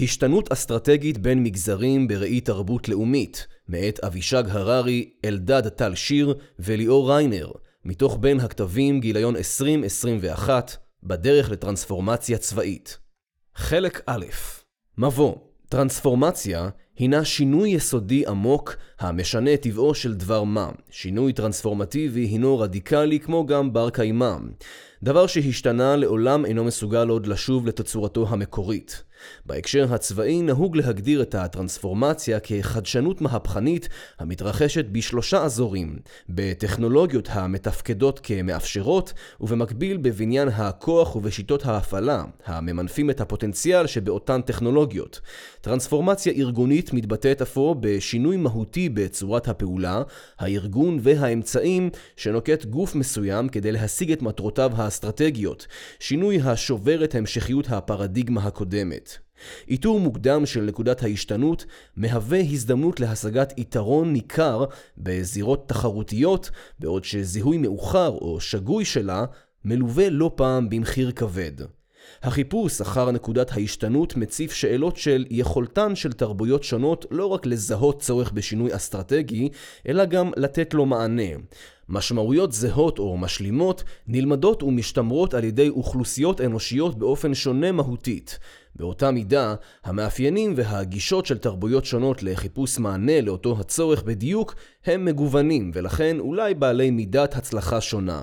השתנות אסטרטגית בין מגזרים בראי תרבות לאומית, מאת אבישג הררי, אלדד טל שיר וליאור ריינר, מתוך בין הכתבים גיליון 2021, בדרך לטרנספורמציה צבאית. חלק א' מבוא טרנספורמציה הינה שינוי יסודי עמוק המשנה טבעו של דבר מה. שינוי טרנספורמטיבי הינו רדיקלי כמו גם בר קיימא. דבר שהשתנה לעולם אינו מסוגל עוד לשוב לתצורתו המקורית. בהקשר הצבאי נהוג להגדיר את הטרנספורמציה כחדשנות מהפכנית המתרחשת בשלושה אזורים, בטכנולוגיות המתפקדות כמאפשרות, ובמקביל בבניין הכוח ובשיטות ההפעלה, הממנפים את הפוטנציאל שבאותן טכנולוגיות. טרנספורמציה ארגונית מתבטאת אפוא בשינוי מהותי בצורת הפעולה, הארגון והאמצעים שנוקט גוף מסוים כדי להשיג את מטרותיו האסטרטגיות, שינוי השובר את המשכיות הפרדיגמה הקודמת. איתור מוקדם של נקודת ההשתנות מהווה הזדמנות להשגת יתרון ניכר בזירות תחרותיות, בעוד שזיהוי מאוחר או שגוי שלה מלווה לא פעם במחיר כבד. החיפוש אחר נקודת ההשתנות מציף שאלות של יכולתן של תרבויות שונות לא רק לזהות צורך בשינוי אסטרטגי, אלא גם לתת לו מענה. משמעויות זהות או משלימות נלמדות ומשתמרות על ידי אוכלוסיות אנושיות באופן שונה מהותית. באותה מידה, המאפיינים והגישות של תרבויות שונות לחיפוש מענה לאותו הצורך בדיוק הם מגוונים ולכן אולי בעלי מידת הצלחה שונה.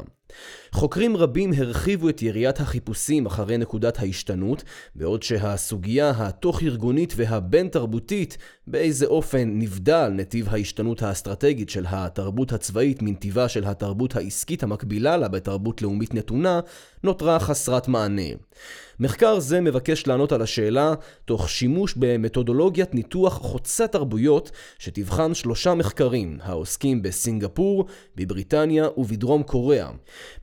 חוקרים רבים הרחיבו את יריית החיפושים אחרי נקודת ההשתנות, בעוד שהסוגיה התוך-ארגונית והבין-תרבותית, באיזה אופן נבדל נתיב ההשתנות האסטרטגית של התרבות הצבאית מנתיבה של התרבות העסקית המקבילה לה בתרבות לאומית נתונה, נותרה חסרת מענה. מחקר זה מבקש לענות על השאלה תוך שימוש במתודולוגיית ניתוח חוצה תרבויות שתבחן שלושה מחקרים העוסקים בסינגפור, בבריטניה ובדרום קוריאה.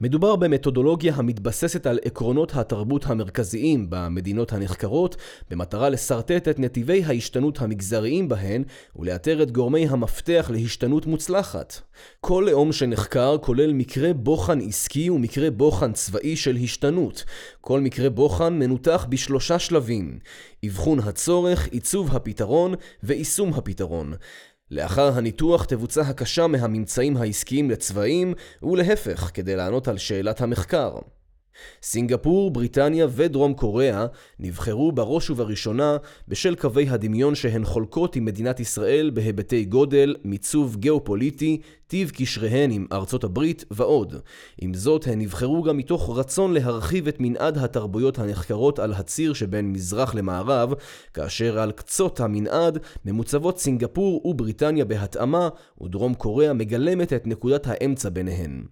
מדובר במתודולוגיה המתבססת על עקרונות התרבות המרכזיים במדינות הנחקרות במטרה לשרטט את נתיבי ההשתנות המגזריים בהן ולאתר את גורמי המפתח להשתנות מוצלחת. כל לאום שנחקר כולל מקרה בוחן עסקי ומקרה בוחן צבאי של השתנות. כל מקרה בוחן מנותח בשלושה שלבים אבחון הצורך, עיצוב הפתרון ויישום הפתרון. לאחר הניתוח תבוצע הקשה מהממצאים העסקיים לצבעים, ולהפך, כדי לענות על שאלת המחקר. סינגפור, בריטניה ודרום קוריאה נבחרו בראש ובראשונה בשל קווי הדמיון שהן חולקות עם מדינת ישראל בהיבטי גודל, מיצוב גיאופוליטי, טיב קשריהן עם ארצות הברית ועוד. עם זאת, הן נבחרו גם מתוך רצון להרחיב את מנעד התרבויות הנחקרות על הציר שבין מזרח למערב, כאשר על קצות המנעד ממוצבות סינגפור ובריטניה בהתאמה, ודרום קוריאה מגלמת את נקודת האמצע ביניהן.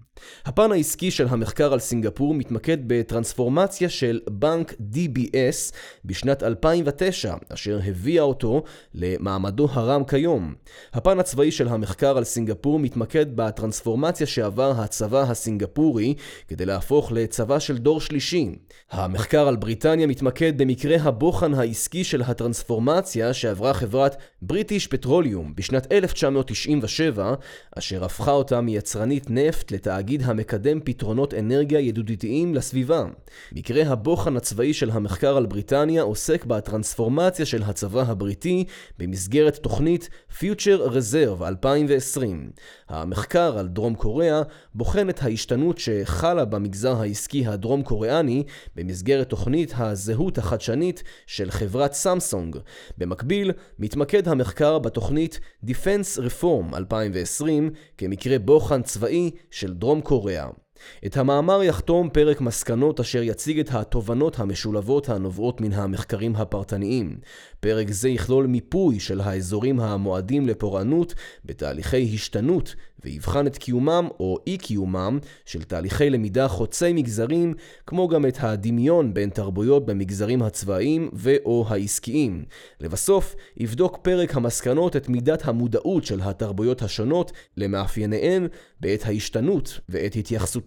הפן העסקי של המחקר על סינגפור מתמקד בטרנספורמציה של בנק DBS בשנת 2009, אשר הביאה אותו למעמדו הרם כיום. הפן הצבאי של המחקר על סינגפור מתמקד מתמקד בטרנספורמציה שעבר הצבא הסינגפורי כדי להפוך לצבא של דור שלישי. המחקר על בריטניה מתמקד במקרה הבוחן העסקי של הטרנספורמציה שעברה חברת בריטיש פטרוליום בשנת 1997, אשר הפכה אותה מיצרנית נפט לתאגיד המקדם פתרונות אנרגיה ידידותיים לסביבה. מקרה הבוחן הצבאי של המחקר על בריטניה עוסק בטרנספורמציה של הצבא הבריטי במסגרת תוכנית Future Reserve 2020. המחקר על דרום קוריאה בוחן את ההשתנות שחלה במגזר העסקי הדרום קוריאני במסגרת תוכנית הזהות החדשנית של חברת סמסונג. במקביל, מתמקד המחקר בתוכנית Defense Reform 2020 כמקרה בוחן צבאי של דרום קוריאה. את המאמר יחתום פרק מסקנות אשר יציג את התובנות המשולבות הנובעות מן המחקרים הפרטניים. פרק זה יכלול מיפוי של האזורים המועדים לפורענות בתהליכי השתנות ויבחן את קיומם או אי קיומם של תהליכי למידה חוצי מגזרים, כמו גם את הדמיון בין תרבויות במגזרים הצבאיים ו/או העסקיים. לבסוף, יבדוק פרק המסקנות את מידת המודעות של התרבויות השונות למאפייניהן בעת ההשתנות ואת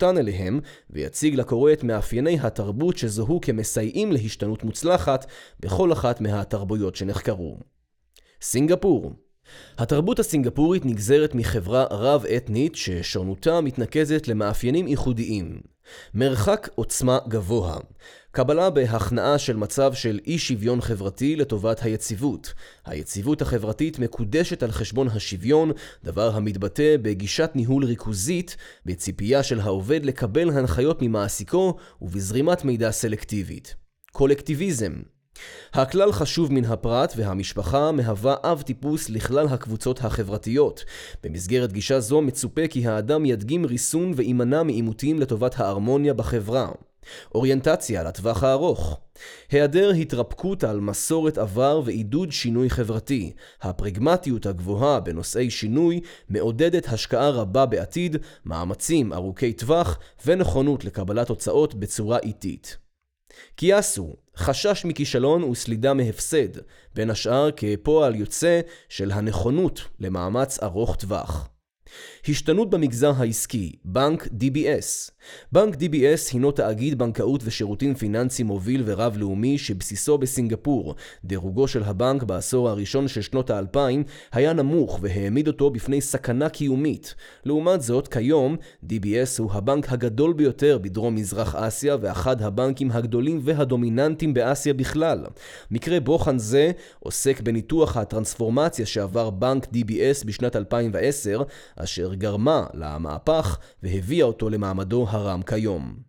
התייחסותן אליהם, ויציג לקורא את מאפייני התרבות שזוהו כמסייעים להשתנות מוצלחת בכל אחת מהתרבויות שנחקרו. סינגפור התרבות הסינגפורית נגזרת מחברה רב-אתנית ששונותה מתנקזת למאפיינים ייחודיים. מרחק עוצמה גבוה. קבלה בהכנעה של מצב של אי שוויון חברתי לטובת היציבות. היציבות החברתית מקודשת על חשבון השוויון, דבר המתבטא בגישת ניהול ריכוזית, בציפייה של העובד לקבל הנחיות ממעסיקו ובזרימת מידע סלקטיבית. קולקטיביזם הכלל חשוב מן הפרט והמשפחה מהווה אב טיפוס לכלל הקבוצות החברתיות. במסגרת גישה זו מצופה כי האדם ידגים ריסון ויימנע מעימותים לטובת ההרמוניה בחברה. אוריינטציה לטווח הארוך. היעדר התרפקות על מסורת עבר ועידוד שינוי חברתי. הפרגמטיות הגבוהה בנושאי שינוי מעודדת השקעה רבה בעתיד, מאמצים ארוכי טווח ונכונות לקבלת תוצאות בצורה איטית. קייסו, חשש מכישלון וסלידה מהפסד, בין השאר כפועל יוצא של הנכונות למאמץ ארוך טווח. השתנות במגזר העסקי, בנק DBS בנק DBS הינו תאגיד בנקאות ושירותים פיננסיים מוביל ורב-לאומי שבסיסו בסינגפור. דירוגו של הבנק בעשור הראשון של שנות האלפיים היה נמוך והעמיד אותו בפני סכנה קיומית. לעומת זאת, כיום DBS הוא הבנק הגדול ביותר בדרום מזרח אסיה ואחד הבנקים הגדולים והדומיננטיים באסיה בכלל. מקרה בוחן זה עוסק בניתוח הטרנספורמציה שעבר בנק DBS בשנת 2010, אשר גרמה למהפך והביאה אותו למעמדו הרם כיום.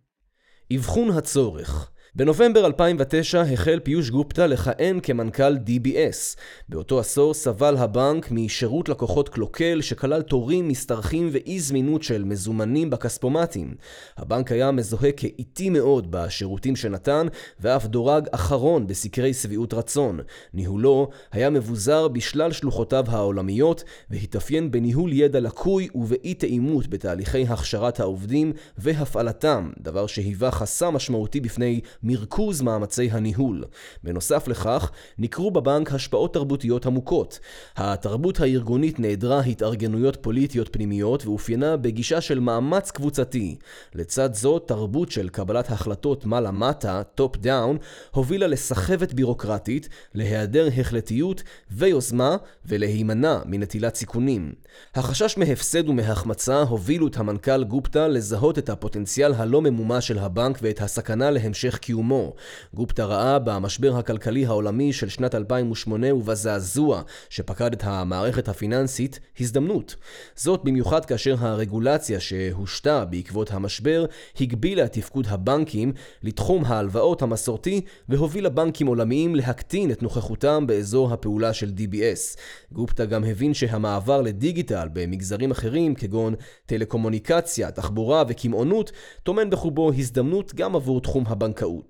אבחון הצורך בנובמבר 2009 החל פיוש גופטה לכהן כמנכ"ל DBS. באותו עשור סבל הבנק משירות לקוחות קלוקל שכלל תורים, משתרכים ואי זמינות של מזומנים בכספומטים. הבנק היה מזוהה כאיטי מאוד בשירותים שנתן ואף דורג אחרון בסקרי שביעות רצון. ניהולו היה מבוזר בשלל שלוחותיו העולמיות והתאפיין בניהול ידע לקוי ובאי תאימות בתהליכי הכשרת העובדים והפעלתם, דבר שהיווה חסם משמעותי בפני מרכוז מאמצי הניהול. בנוסף לכך, ניכרו בבנק השפעות תרבותיות עמוקות. התרבות הארגונית נעדרה התארגנויות פוליטיות פנימיות ואופיינה בגישה של מאמץ קבוצתי. לצד זאת, תרבות של קבלת החלטות מעלה-מטה, top down, הובילה לסחבת בירוקרטית, להיעדר החלטיות ויוזמה ולהימנע מנטילת סיכונים. החשש מהפסד ומהחמצה הובילו את המנכ"ל גופטה לזהות את הפוטנציאל הלא ממומש של הבנק ואת הסכנה להמשך קיום. קיומו. גופטה ראה במשבר הכלכלי העולמי של שנת 2008 ובזעזוע שפקד את המערכת הפיננסית הזדמנות. זאת במיוחד כאשר הרגולציה שהושתה בעקבות המשבר הגבילה את תפקוד הבנקים לתחום ההלוואות המסורתי והובילה בנקים עולמיים להקטין את נוכחותם באזור הפעולה של DBS. גופטה גם הבין שהמעבר לדיגיטל במגזרים אחרים כגון טלקומוניקציה, תחבורה וקמעונות טומן בחובו הזדמנות גם עבור תחום הבנקאות.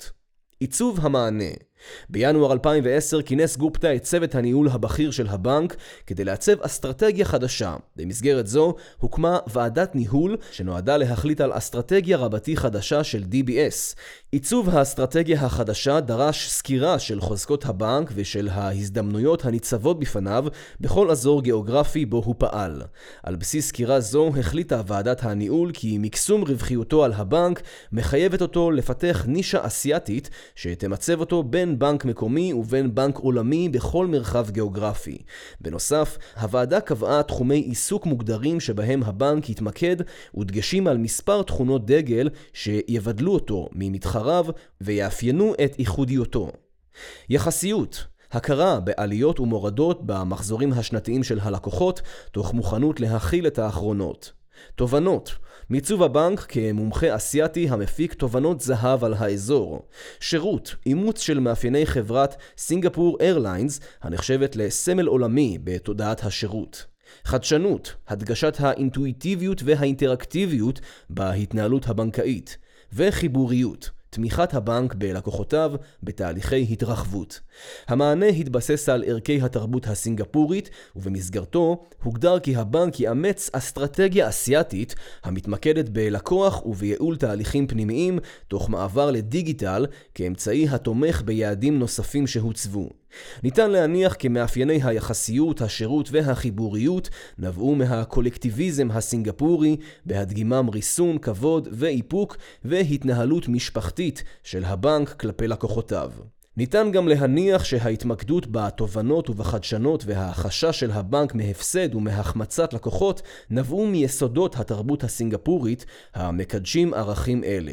עיצוב המענה בינואר 2010 כינס גופטה את צוות הניהול הבכיר של הבנק כדי לעצב אסטרטגיה חדשה. במסגרת זו הוקמה ועדת ניהול שנועדה להחליט על אסטרטגיה רבתי חדשה של DBS. עיצוב האסטרטגיה החדשה דרש סקירה של חוזקות הבנק ושל ההזדמנויות הניצבות בפניו בכל אזור גיאוגרפי בו הוא פעל. על בסיס סקירה זו החליטה ועדת הניהול כי מקסום רווחיותו על הבנק מחייבת אותו לפתח נישה אסיאתית שתמצב אותו בין בין בנק מקומי ובין בנק עולמי בכל מרחב גיאוגרפי. בנוסף, הוועדה קבעה תחומי עיסוק מוגדרים שבהם הבנק יתמקד ודגשים על מספר תכונות דגל שיבדלו אותו ממתחריו ויאפיינו את ייחודיותו. יחסיות הכרה בעליות ומורדות במחזורים השנתיים של הלקוחות, תוך מוכנות להכיל את האחרונות. תובנות מיצוב הבנק כמומחה אסיאתי המפיק תובנות זהב על האזור. שירות, אימוץ של מאפייני חברת סינגפור איירליינס, הנחשבת לסמל עולמי בתודעת השירות. חדשנות, הדגשת האינטואיטיביות והאינטראקטיביות בהתנהלות הבנקאית. וחיבוריות, תמיכת הבנק בלקוחותיו בתהליכי התרחבות. המענה התבסס על ערכי התרבות הסינגפורית, ובמסגרתו הוגדר כי הבנק יאמץ אסטרטגיה אסיאתית המתמקדת בלקוח ובייעול תהליכים פנימיים, תוך מעבר לדיגיטל כאמצעי התומך ביעדים נוספים שהוצבו. ניתן להניח כי מאפייני היחסיות, השירות והחיבוריות נבעו מהקולקטיביזם הסינגפורי, בהדגימם ריסון, כבוד ואיפוק והתנהלות משפחתית של הבנק כלפי לקוחותיו. ניתן גם להניח שההתמקדות בתובנות ובחדשנות והחשש של הבנק מהפסד ומהחמצת לקוחות נבעו מיסודות התרבות הסינגפורית המקדשים ערכים אלה.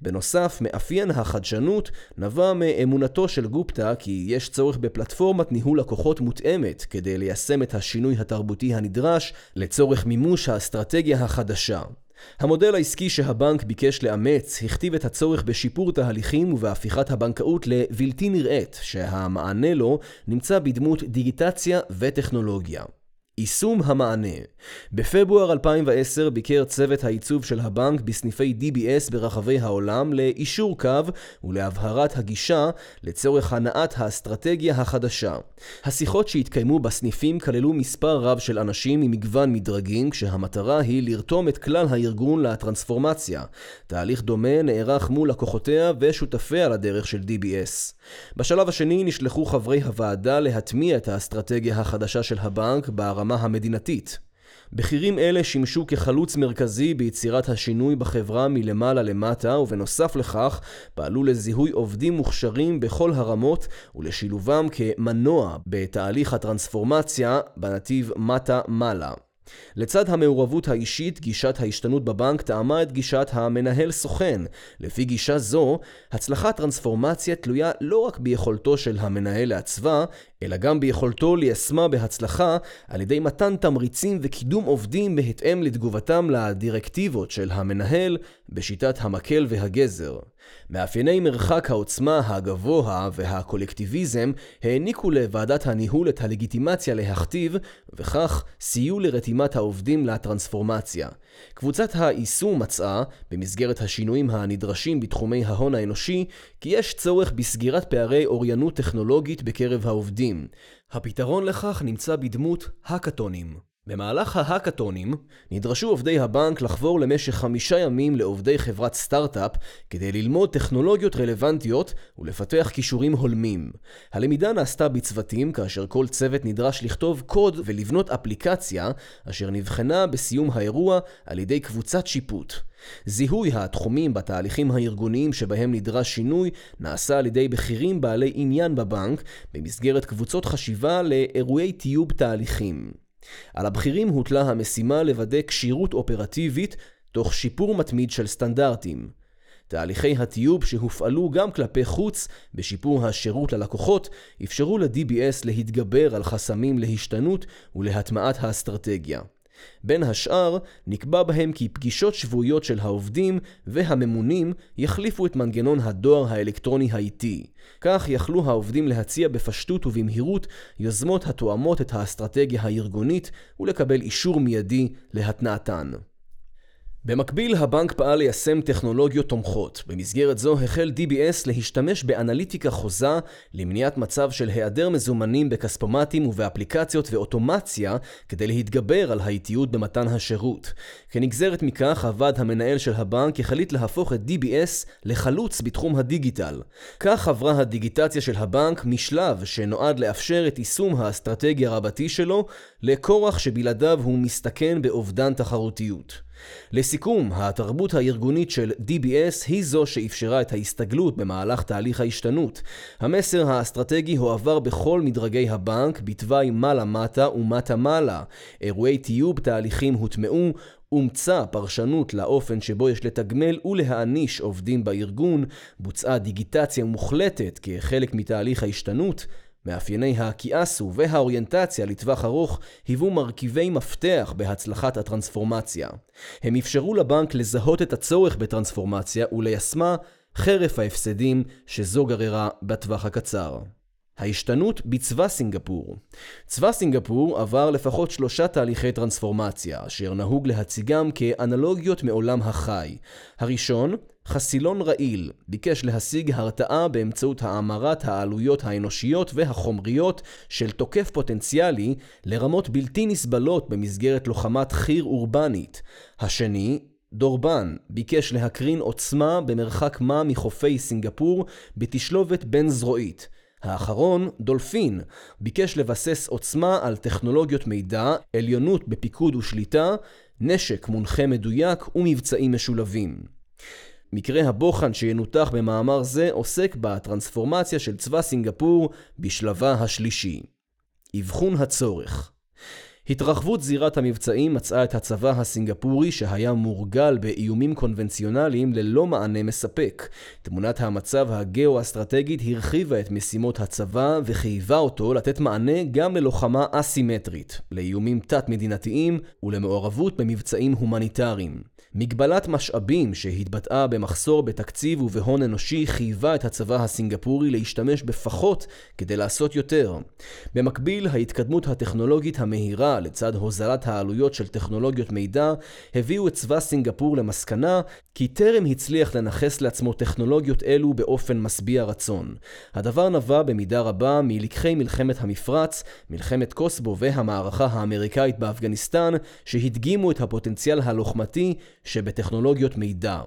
בנוסף, מאפיין החדשנות נבע מאמונתו של גופטה כי יש צורך בפלטפורמת ניהול לקוחות מותאמת כדי ליישם את השינוי התרבותי הנדרש לצורך מימוש האסטרטגיה החדשה. המודל העסקי שהבנק ביקש לאמץ הכתיב את הצורך בשיפור תהליכים ובהפיכת הבנקאות לבלתי נראית, שהמענה לו נמצא בדמות דיגיטציה וטכנולוגיה. יישום המענה בפברואר 2010 ביקר צוות העיצוב של הבנק בסניפי DBS ברחבי העולם לאישור קו ולהבהרת הגישה לצורך הנעת האסטרטגיה החדשה. השיחות שהתקיימו בסניפים כללו מספר רב של אנשים ממגוון מדרגים כשהמטרה היא לרתום את כלל הארגון לטרנספורמציה. תהליך דומה נערך מול לקוחותיה ושותפיה לדרך של DBS. בשלב השני נשלחו חברי הוועדה להטמיע את האסטרטגיה החדשה של הבנק ברמה המדינתית. בכירים אלה שימשו כחלוץ מרכזי ביצירת השינוי בחברה מלמעלה למטה, ובנוסף לכך פעלו לזיהוי עובדים מוכשרים בכל הרמות ולשילובם כמנוע בתהליך הטרנספורמציה בנתיב מטה-מעלה. לצד המעורבות האישית, גישת ההשתנות בבנק טעמה את גישת המנהל סוכן. לפי גישה זו, הצלחת טרנספורמציה תלויה לא רק ביכולתו של המנהל לעצבה, אלא גם ביכולתו ליישמה בהצלחה על ידי מתן תמריצים וקידום עובדים בהתאם לתגובתם לדירקטיבות של המנהל בשיטת המקל והגזר. מאפייני מרחק העוצמה הגבוה והקולקטיביזם העניקו לוועדת הניהול את הלגיטימציה להכתיב, וכך סייעו לרתימת העובדים לטרנספורמציה. קבוצת היישום מצאה, במסגרת השינויים הנדרשים בתחומי ההון האנושי, כי יש צורך בסגירת פערי אוריינות טכנולוגית בקרב העובדים. הפתרון לכך נמצא בדמות האקתונים. במהלך ההאקתונים נדרשו עובדי הבנק לחבור למשך חמישה ימים לעובדי חברת סטארט-אפ כדי ללמוד טכנולוגיות רלוונטיות ולפתח כישורים הולמים. הלמידה נעשתה בצוותים כאשר כל צוות נדרש לכתוב קוד ולבנות אפליקציה אשר נבחנה בסיום האירוע על ידי קבוצת שיפוט. זיהוי התחומים בתהליכים הארגוניים שבהם נדרש שינוי נעשה על ידי בכירים בעלי עניין בבנק במסגרת קבוצות חשיבה לאירועי טיוב תהליכים. על הבכירים הוטלה המשימה לוודא כשירות אופרטיבית תוך שיפור מתמיד של סטנדרטים. תהליכי הטיוב שהופעלו גם כלפי חוץ בשיפור השירות ללקוחות אפשרו ל-DBS להתגבר על חסמים להשתנות ולהטמעת האסטרטגיה. בין השאר, נקבע בהם כי פגישות שבועיות של העובדים והממונים יחליפו את מנגנון הדואר האלקטרוני האיטי. כך יכלו העובדים להציע בפשטות ובמהירות יוזמות התואמות את האסטרטגיה הארגונית ולקבל אישור מיידי להתנעתן. במקביל, הבנק פעל ליישם טכנולוגיות תומכות. במסגרת זו החל DBS להשתמש באנליטיקה חוזה למניעת מצב של היעדר מזומנים בכספומטים ובאפליקציות ואוטומציה כדי להתגבר על האיטיות במתן השירות. כנגזרת מכך, הוועד המנהל של הבנק החליט להפוך את DBS לחלוץ בתחום הדיגיטל. כך עברה הדיגיטציה של הבנק משלב שנועד לאפשר את יישום האסטרטגיה רבתי שלו לכורח שבלעדיו הוא מסתכן באובדן תחרותיות. לסיכום, התרבות הארגונית של DBS היא זו שאפשרה את ההסתגלות במהלך תהליך ההשתנות. המסר האסטרטגי הועבר בכל מדרגי הבנק בתוואי מעלה-מטה ומטה-מעלה. אירועי טיוב תהליכים הוטמעו, אומצה פרשנות לאופן שבו יש לתגמל ולהעניש עובדים בארגון, בוצעה דיגיטציה מוחלטת כחלק מתהליך ההשתנות, מאפייני הכיעסו והאוריינטציה לטווח ארוך היוו מרכיבי מפתח בהצלחת הטרנספורמציה. הם אפשרו לבנק לזהות את הצורך בטרנספורמציה וליישמה חרף ההפסדים שזו גררה בטווח הקצר. ההשתנות בצבא סינגפור. צבא סינגפור עבר לפחות שלושה תהליכי טרנספורמציה, אשר נהוג להציגם כאנלוגיות מעולם החי. הראשון, חסילון רעיל ביקש להשיג הרתעה באמצעות האמרת העלויות האנושיות והחומריות של תוקף פוטנציאלי לרמות בלתי נסבלות במסגרת לוחמת חי"ר אורבנית. השני, דורבן ביקש להקרין עוצמה במרחק מה מחופי סינגפור בתשלובת בין-זרועית. האחרון, דולפין, ביקש לבסס עוצמה על טכנולוגיות מידע, עליונות בפיקוד ושליטה, נשק מונחה מדויק ומבצעים משולבים. מקרה הבוחן שינותח במאמר זה עוסק בטרנספורמציה של צבא סינגפור בשלבה השלישי. אבחון הצורך התרחבות זירת המבצעים מצאה את הצבא הסינגפורי שהיה מורגל באיומים קונבנציונליים ללא מענה מספק. תמונת המצב הגאו-אסטרטגית הרחיבה את משימות הצבא וחייבה אותו לתת מענה גם ללוחמה אסימטרית, לאיומים תת-מדינתיים ולמעורבות במבצעים הומניטריים. מגבלת משאבים שהתבטאה במחסור בתקציב ובהון אנושי חייבה את הצבא הסינגפורי להשתמש בפחות כדי לעשות יותר. במקביל, ההתקדמות הטכנולוגית המהירה לצד הוזלת העלויות של טכנולוגיות מידע הביאו את צבא סינגפור למסקנה כי טרם הצליח לנכס לעצמו טכנולוגיות אלו באופן משביע רצון. הדבר נבע במידה רבה מלקחי מלחמת המפרץ, מלחמת קוסבו והמערכה האמריקאית באפגניסטן, שהדגימו את הפוטנציאל הלוחמתי שבטכנולוגיות מידע.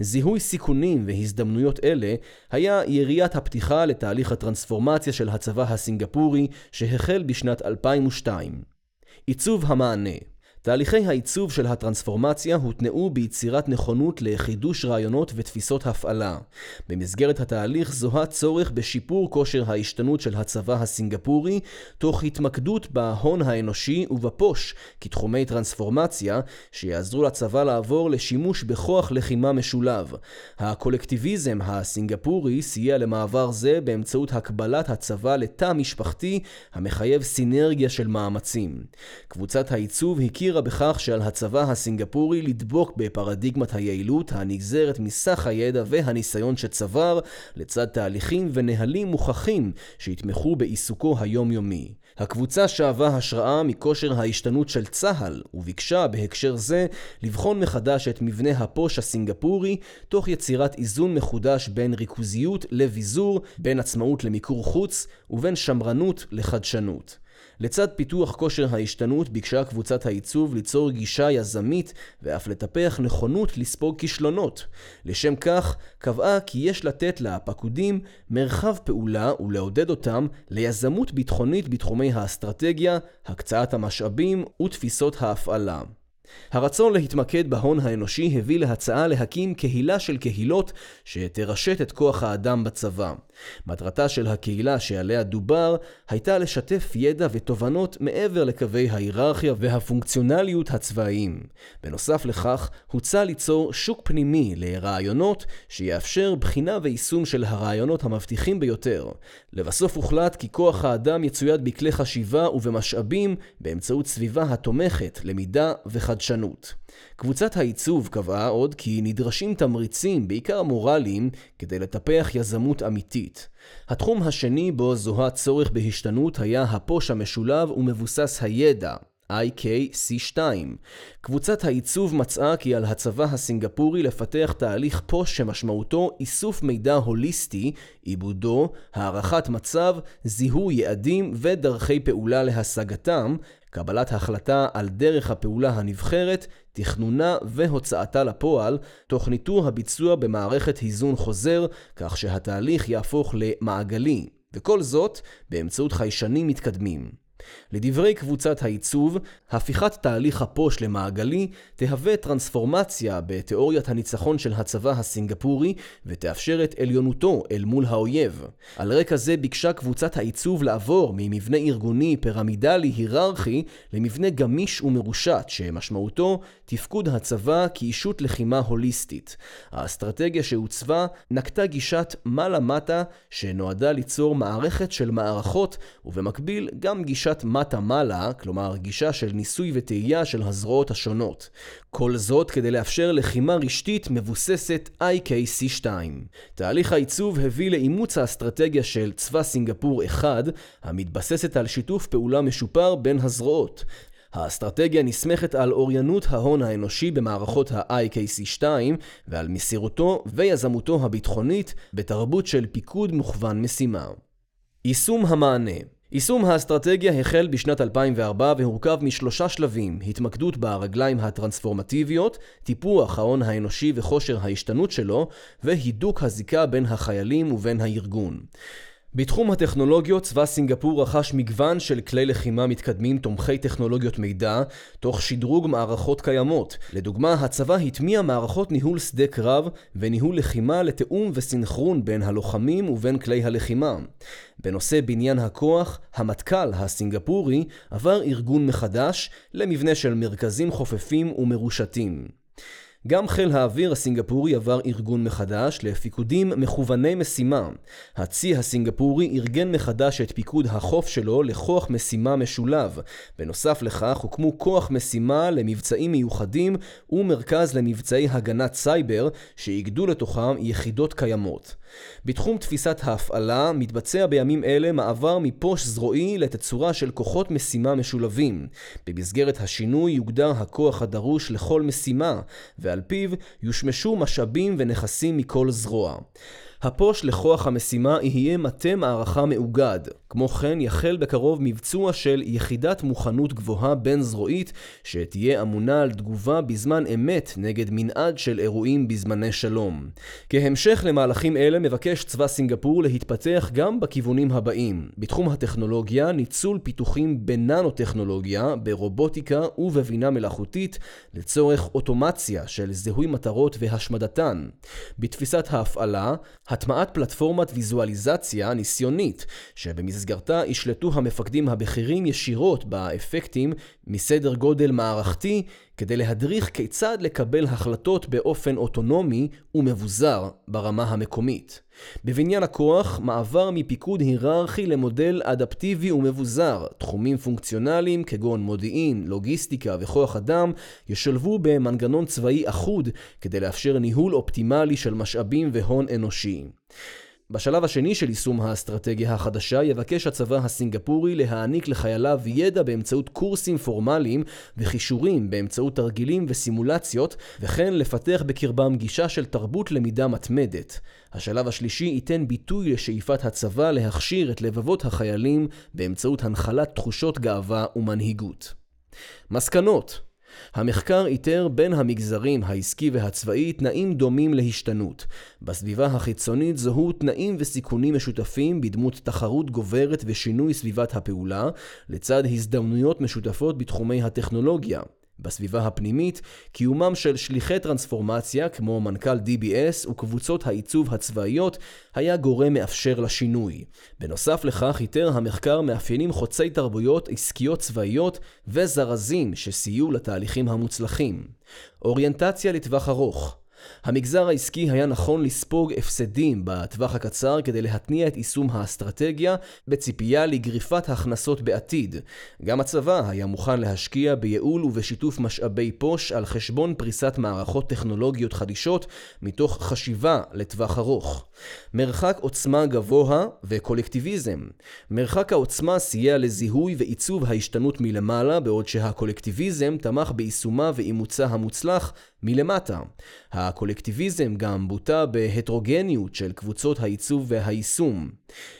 זיהוי סיכונים והזדמנויות אלה היה יריית הפתיחה לתהליך הטרנספורמציה של הצבא הסינגפורי שהחל בשנת 2002. עיצוב המענה תהליכי העיצוב של הטרנספורמציה הותנעו ביצירת נכונות לחידוש רעיונות ותפיסות הפעלה. במסגרת התהליך זוהה צורך בשיפור כושר ההשתנות של הצבא הסינגפורי, תוך התמקדות בהון האנושי ובפוש כתחומי טרנספורמציה, שיעזרו לצבא לעבור לשימוש בכוח לחימה משולב. הקולקטיביזם הסינגפורי סייע למעבר זה באמצעות הקבלת הצבא לתא משפחתי המחייב סינרגיה של מאמצים. קבוצת העיצוב הכיר הכירה בכך שעל הצבא הסינגפורי לדבוק בפרדיגמת היעילות הנגזרת מסך הידע והניסיון שצבר, לצד תהליכים ונהלים מוכחים שיתמכו בעיסוקו היומיומי. הקבוצה שאבה השראה מכושר ההשתנות של צה"ל, וביקשה בהקשר זה לבחון מחדש את מבנה הפוש הסינגפורי, תוך יצירת איזון מחודש בין ריכוזיות לביזור, בין עצמאות למיקור חוץ, ובין שמרנות לחדשנות. לצד פיתוח כושר ההשתנות ביקשה קבוצת העיצוב ליצור גישה יזמית ואף לטפח נכונות לספוג כישלונות. לשם כך, קבעה כי יש לתת לפקודים מרחב פעולה ולעודד אותם ליזמות ביטחונית בתחומי האסטרטגיה, הקצאת המשאבים ותפיסות ההפעלה. הרצון להתמקד בהון האנושי הביא להצעה להקים קהילה של קהילות שתרשת את כוח האדם בצבא. מטרתה של הקהילה שעליה דובר הייתה לשתף ידע ותובנות מעבר לקווי ההיררכיה והפונקציונליות הצבאיים. בנוסף לכך, הוצע ליצור שוק פנימי לרעיונות שיאפשר בחינה ויישום של הרעיונות המבטיחים ביותר. לבסוף הוחלט כי כוח האדם יצויד בכלי חשיבה ובמשאבים באמצעות סביבה התומכת, למידה וחדשנות. קבוצת העיצוב קבעה עוד כי נדרשים תמריצים, בעיקר מורליים, כדי לטפח יזמות אמיתית. התחום השני בו זוהה צורך בהשתנות היה הפוש המשולב ומבוסס הידע, IKC2. קבוצת העיצוב מצאה כי על הצבא הסינגפורי לפתח תהליך פוש שמשמעותו איסוף מידע הוליסטי, עיבודו, הערכת מצב, זיהוי יעדים ודרכי פעולה להשגתם, קבלת החלטה על דרך הפעולה הנבחרת, תכנונה והוצאתה לפועל, תוך ניטור הביצוע במערכת היזון חוזר, כך שהתהליך יהפוך למעגלי, וכל זאת באמצעות חיישנים מתקדמים. לדברי קבוצת העיצוב, הפיכת תהליך הפוש למעגלי תהווה טרנספורמציה בתיאוריית הניצחון של הצבא הסינגפורי ותאפשר את עליונותו אל מול האויב. על רקע זה ביקשה קבוצת העיצוב לעבור ממבנה ארגוני פירמידלי היררכי למבנה גמיש ומרושת שמשמעותו תפקוד הצבא כאישות לחימה הוליסטית. האסטרטגיה שעוצבה נקטה גישת מעלה-מטה שנועדה ליצור מערכת של מערכות ובמקביל גם גישה גישת מטה-מעלה, כלומר גישה של ניסוי וטעייה של הזרועות השונות. כל זאת כדי לאפשר לחימה רשתית מבוססת IKC2. תהליך העיצוב הביא לאימוץ האסטרטגיה של צבא סינגפור 1, המתבססת על שיתוף פעולה משופר בין הזרועות. האסטרטגיה נסמכת על אוריינות ההון האנושי במערכות ה-IKC2 ועל מסירותו ויזמותו הביטחונית בתרבות של פיקוד מוכוון משימה. יישום המענה יישום האסטרטגיה החל בשנת 2004 והורכב משלושה שלבים, התמקדות ברגליים הטרנספורמטיביות, טיפוח ההון האנושי וכושר ההשתנות שלו, והידוק הזיקה בין החיילים ובין הארגון. בתחום הטכנולוגיות, צבא סינגפור רכש מגוון של כלי לחימה מתקדמים תומכי טכנולוגיות מידע, תוך שדרוג מערכות קיימות. לדוגמה, הצבא הטמיע מערכות ניהול שדה קרב וניהול לחימה לתיאום וסינכרון בין הלוחמים ובין כלי הלחימה. בנושא בניין הכוח, המטכ"ל הסינגפורי עבר ארגון מחדש למבנה של מרכזים חופפים ומרושתים. גם חיל האוויר הסינגפורי עבר ארגון מחדש לפיקודים מכווני משימה. הצי הסינגפורי ארגן מחדש את פיקוד החוף שלו לכוח משימה משולב. בנוסף לכך הוקמו כוח משימה למבצעים מיוחדים ומרכז למבצעי הגנת סייבר שאיגדו לתוכם יחידות קיימות. בתחום תפיסת ההפעלה מתבצע בימים אלה מעבר מפוש זרועי לתצורה של כוחות משימה משולבים. במסגרת השינוי יוגדר הכוח הדרוש לכל משימה, ועל פיו יושמשו משאבים ונכסים מכל זרוע. הפוש לכוח המשימה יהיה מטה מערכה מאוגד. כמו כן יחל בקרוב מבצוע של יחידת מוכנות גבוהה בין-זרועית שתהיה אמונה על תגובה בזמן אמת נגד מנעד של אירועים בזמני שלום. כהמשך למהלכים אלה מבקש צבא סינגפור להתפתח גם בכיוונים הבאים בתחום הטכנולוגיה, ניצול פיתוחים בננו-טכנולוגיה, ברובוטיקה ובבינה מלאכותית לצורך אוטומציה של זיהוי מטרות והשמדתן. בתפיסת ההפעלה, הטמעת פלטפורמת ויזואליזציה ניסיונית, שבמסגרתה ישלטו המפקדים הבכירים ישירות באפקטים מסדר גודל מערכתי, כדי להדריך כיצד לקבל החלטות באופן אוטונומי ומבוזר ברמה המקומית. בבניין הכוח, מעבר מפיקוד היררכי למודל אדפטיבי ומבוזר. תחומים פונקציונליים כגון מודיעין, לוגיסטיקה וכוח אדם ישלבו במנגנון צבאי אחוד כדי לאפשר ניהול אופטימלי של משאבים והון אנושי. בשלב השני של יישום האסטרטגיה החדשה יבקש הצבא הסינגפורי להעניק לחייליו ידע באמצעות קורסים פורמליים וכישורים באמצעות תרגילים וסימולציות וכן לפתח בקרבם גישה של תרבות למידה מתמדת. השלב השלישי ייתן ביטוי לשאיפת הצבא להכשיר את לבבות החיילים באמצעות הנחלת תחושות גאווה ומנהיגות. מסקנות המחקר איתר בין המגזרים העסקי והצבאי תנאים דומים להשתנות. בסביבה החיצונית זוהו תנאים וסיכונים משותפים בדמות תחרות גוברת ושינוי סביבת הפעולה, לצד הזדמנויות משותפות בתחומי הטכנולוגיה. בסביבה הפנימית, קיומם של שליחי טרנספורמציה כמו מנכ"ל DBS וקבוצות העיצוב הצבאיות היה גורם מאפשר לשינוי. בנוסף לכך, איתר המחקר מאפיינים חוצי תרבויות עסקיות צבאיות וזרזים שסייעו לתהליכים המוצלחים. אוריינטציה לטווח ארוך המגזר העסקי היה נכון לספוג הפסדים בטווח הקצר כדי להתניע את יישום האסטרטגיה בציפייה לגריפת הכנסות בעתיד. גם הצבא היה מוכן להשקיע בייעול ובשיתוף משאבי פוש על חשבון פריסת מערכות טכנולוגיות חדישות מתוך חשיבה לטווח ארוך. מרחק עוצמה גבוה וקולקטיביזם. מרחק העוצמה סייע לזיהוי ועיצוב ההשתנות מלמעלה, בעוד שהקולקטיביזם תמך ביישומה ואימוצה המוצלח מלמטה. הקולקטיביזם גם בוטה בהטרוגניות של קבוצות העיצוב והיישום.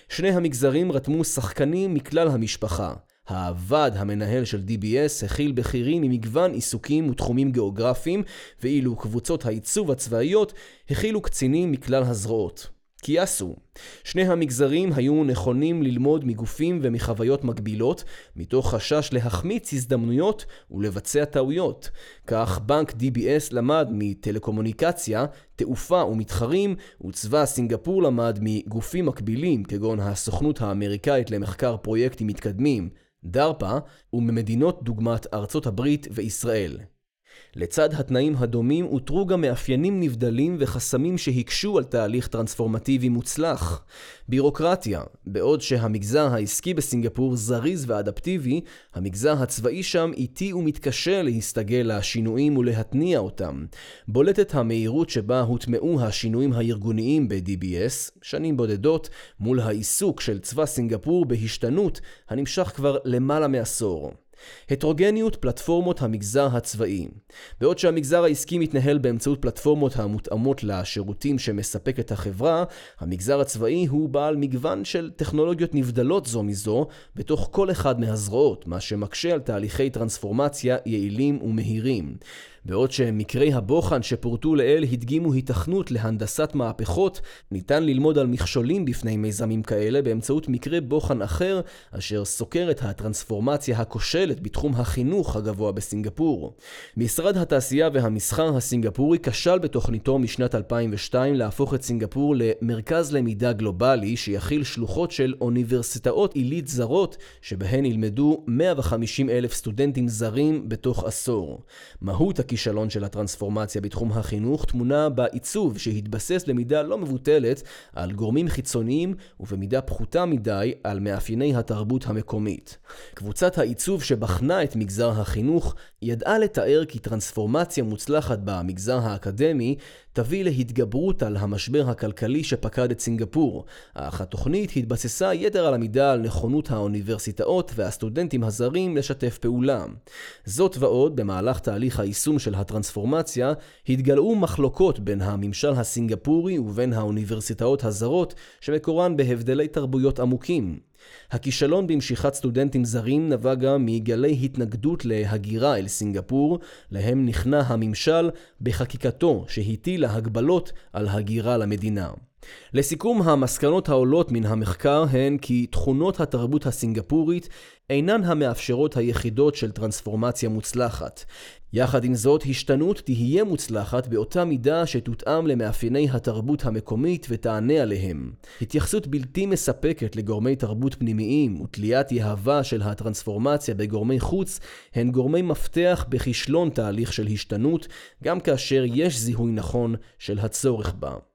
שני המגזרים רתמו שחקנים מכלל המשפחה. הוועד המנהל של DBS הכיל בכירים ממגוון עיסוקים ותחומים גיאוגרפיים, ואילו קבוצות העיצוב הצבאיות הכילו קצינים מכלל הזרועות. קייסו. שני המגזרים היו נכונים ללמוד מגופים ומחוויות מקבילות, מתוך חשש להחמיץ הזדמנויות ולבצע טעויות. כך בנק DBS למד מטלקומוניקציה, תעופה ומתחרים, וצבא סינגפור למד מגופים מקבילים, כגון הסוכנות האמריקאית למחקר פרויקטים מתקדמים, דרפה, וממדינות דוגמת ארצות הברית וישראל. לצד התנאים הדומים אותרו גם מאפיינים נבדלים וחסמים שהקשו על תהליך טרנספורמטיבי מוצלח. בירוקרטיה, בעוד שהמגזר העסקי בסינגפור זריז ואדפטיבי, המגזר הצבאי שם איטי ומתקשה להסתגל לשינויים ולהתניע אותם. בולטת המהירות שבה הוטמעו השינויים הארגוניים ב-DBS, שנים בודדות, מול העיסוק של צבא סינגפור בהשתנות, הנמשך כבר למעלה מעשור. הטרוגניות פלטפורמות המגזר הצבאי. בעוד שהמגזר העסקי מתנהל באמצעות פלטפורמות המותאמות לשירותים שמספקת החברה, המגזר הצבאי הוא בעל מגוון של טכנולוגיות נבדלות זו מזו בתוך כל אחד מהזרועות, מה שמקשה על תהליכי טרנספורמציה יעילים ומהירים. בעוד שמקרי הבוחן שפורטו לעיל הדגימו היתכנות להנדסת מהפכות, ניתן ללמוד על מכשולים בפני מיזמים כאלה באמצעות מקרה בוחן אחר, אשר סוקר את הטרנספורמציה הכושלת בתחום החינוך הגבוה בסינגפור. משרד התעשייה והמסחר הסינגפורי כשל בתוכניתו משנת 2002 להפוך את סינגפור למרכז למידה גלובלי שיכיל שלוחות של אוניברסיטאות עילית זרות, שבהן ילמדו 150 אלף סטודנטים זרים בתוך עשור. מהות הכישלון של הטרנספורמציה בתחום החינוך טמונה בעיצוב שהתבסס במידה לא מבוטלת על גורמים חיצוניים ובמידה פחותה מדי על מאפייני התרבות המקומית. קבוצת העיצוב שבחנה את מגזר החינוך ידעה לתאר כי טרנספורמציה מוצלחת במגזר האקדמי תביא להתגברות על המשבר הכלכלי שפקד את סינגפור, אך התוכנית התבססה יתר על המידה על נכונות האוניברסיטאות והסטודנטים הזרים לשתף פעולה. זאת ועוד, במהלך תהליך היישום של הטרנספורמציה, התגלעו מחלוקות בין הממשל הסינגפורי ובין האוניברסיטאות הזרות, שמקורן בהבדלי תרבויות עמוקים. הכישלון במשיכת סטודנטים זרים נבע גם מגלי התנגדות להגירה אל סינגפור, להם נכנע הממשל בחקיקתו שהטילה הגבלות על הגירה למדינה. לסיכום, המסקנות העולות מן המחקר הן כי תכונות התרבות הסינגפורית אינן המאפשרות היחידות של טרנספורמציה מוצלחת. יחד עם זאת, השתנות תהיה מוצלחת באותה מידה שתותאם למאפייני התרבות המקומית ותענה עליהם. התייחסות בלתי מספקת לגורמי תרבות פנימיים ותליית יהבה של הטרנספורמציה בגורמי חוץ הן גורמי מפתח בכישלון תהליך של השתנות, גם כאשר יש זיהוי נכון של הצורך בה.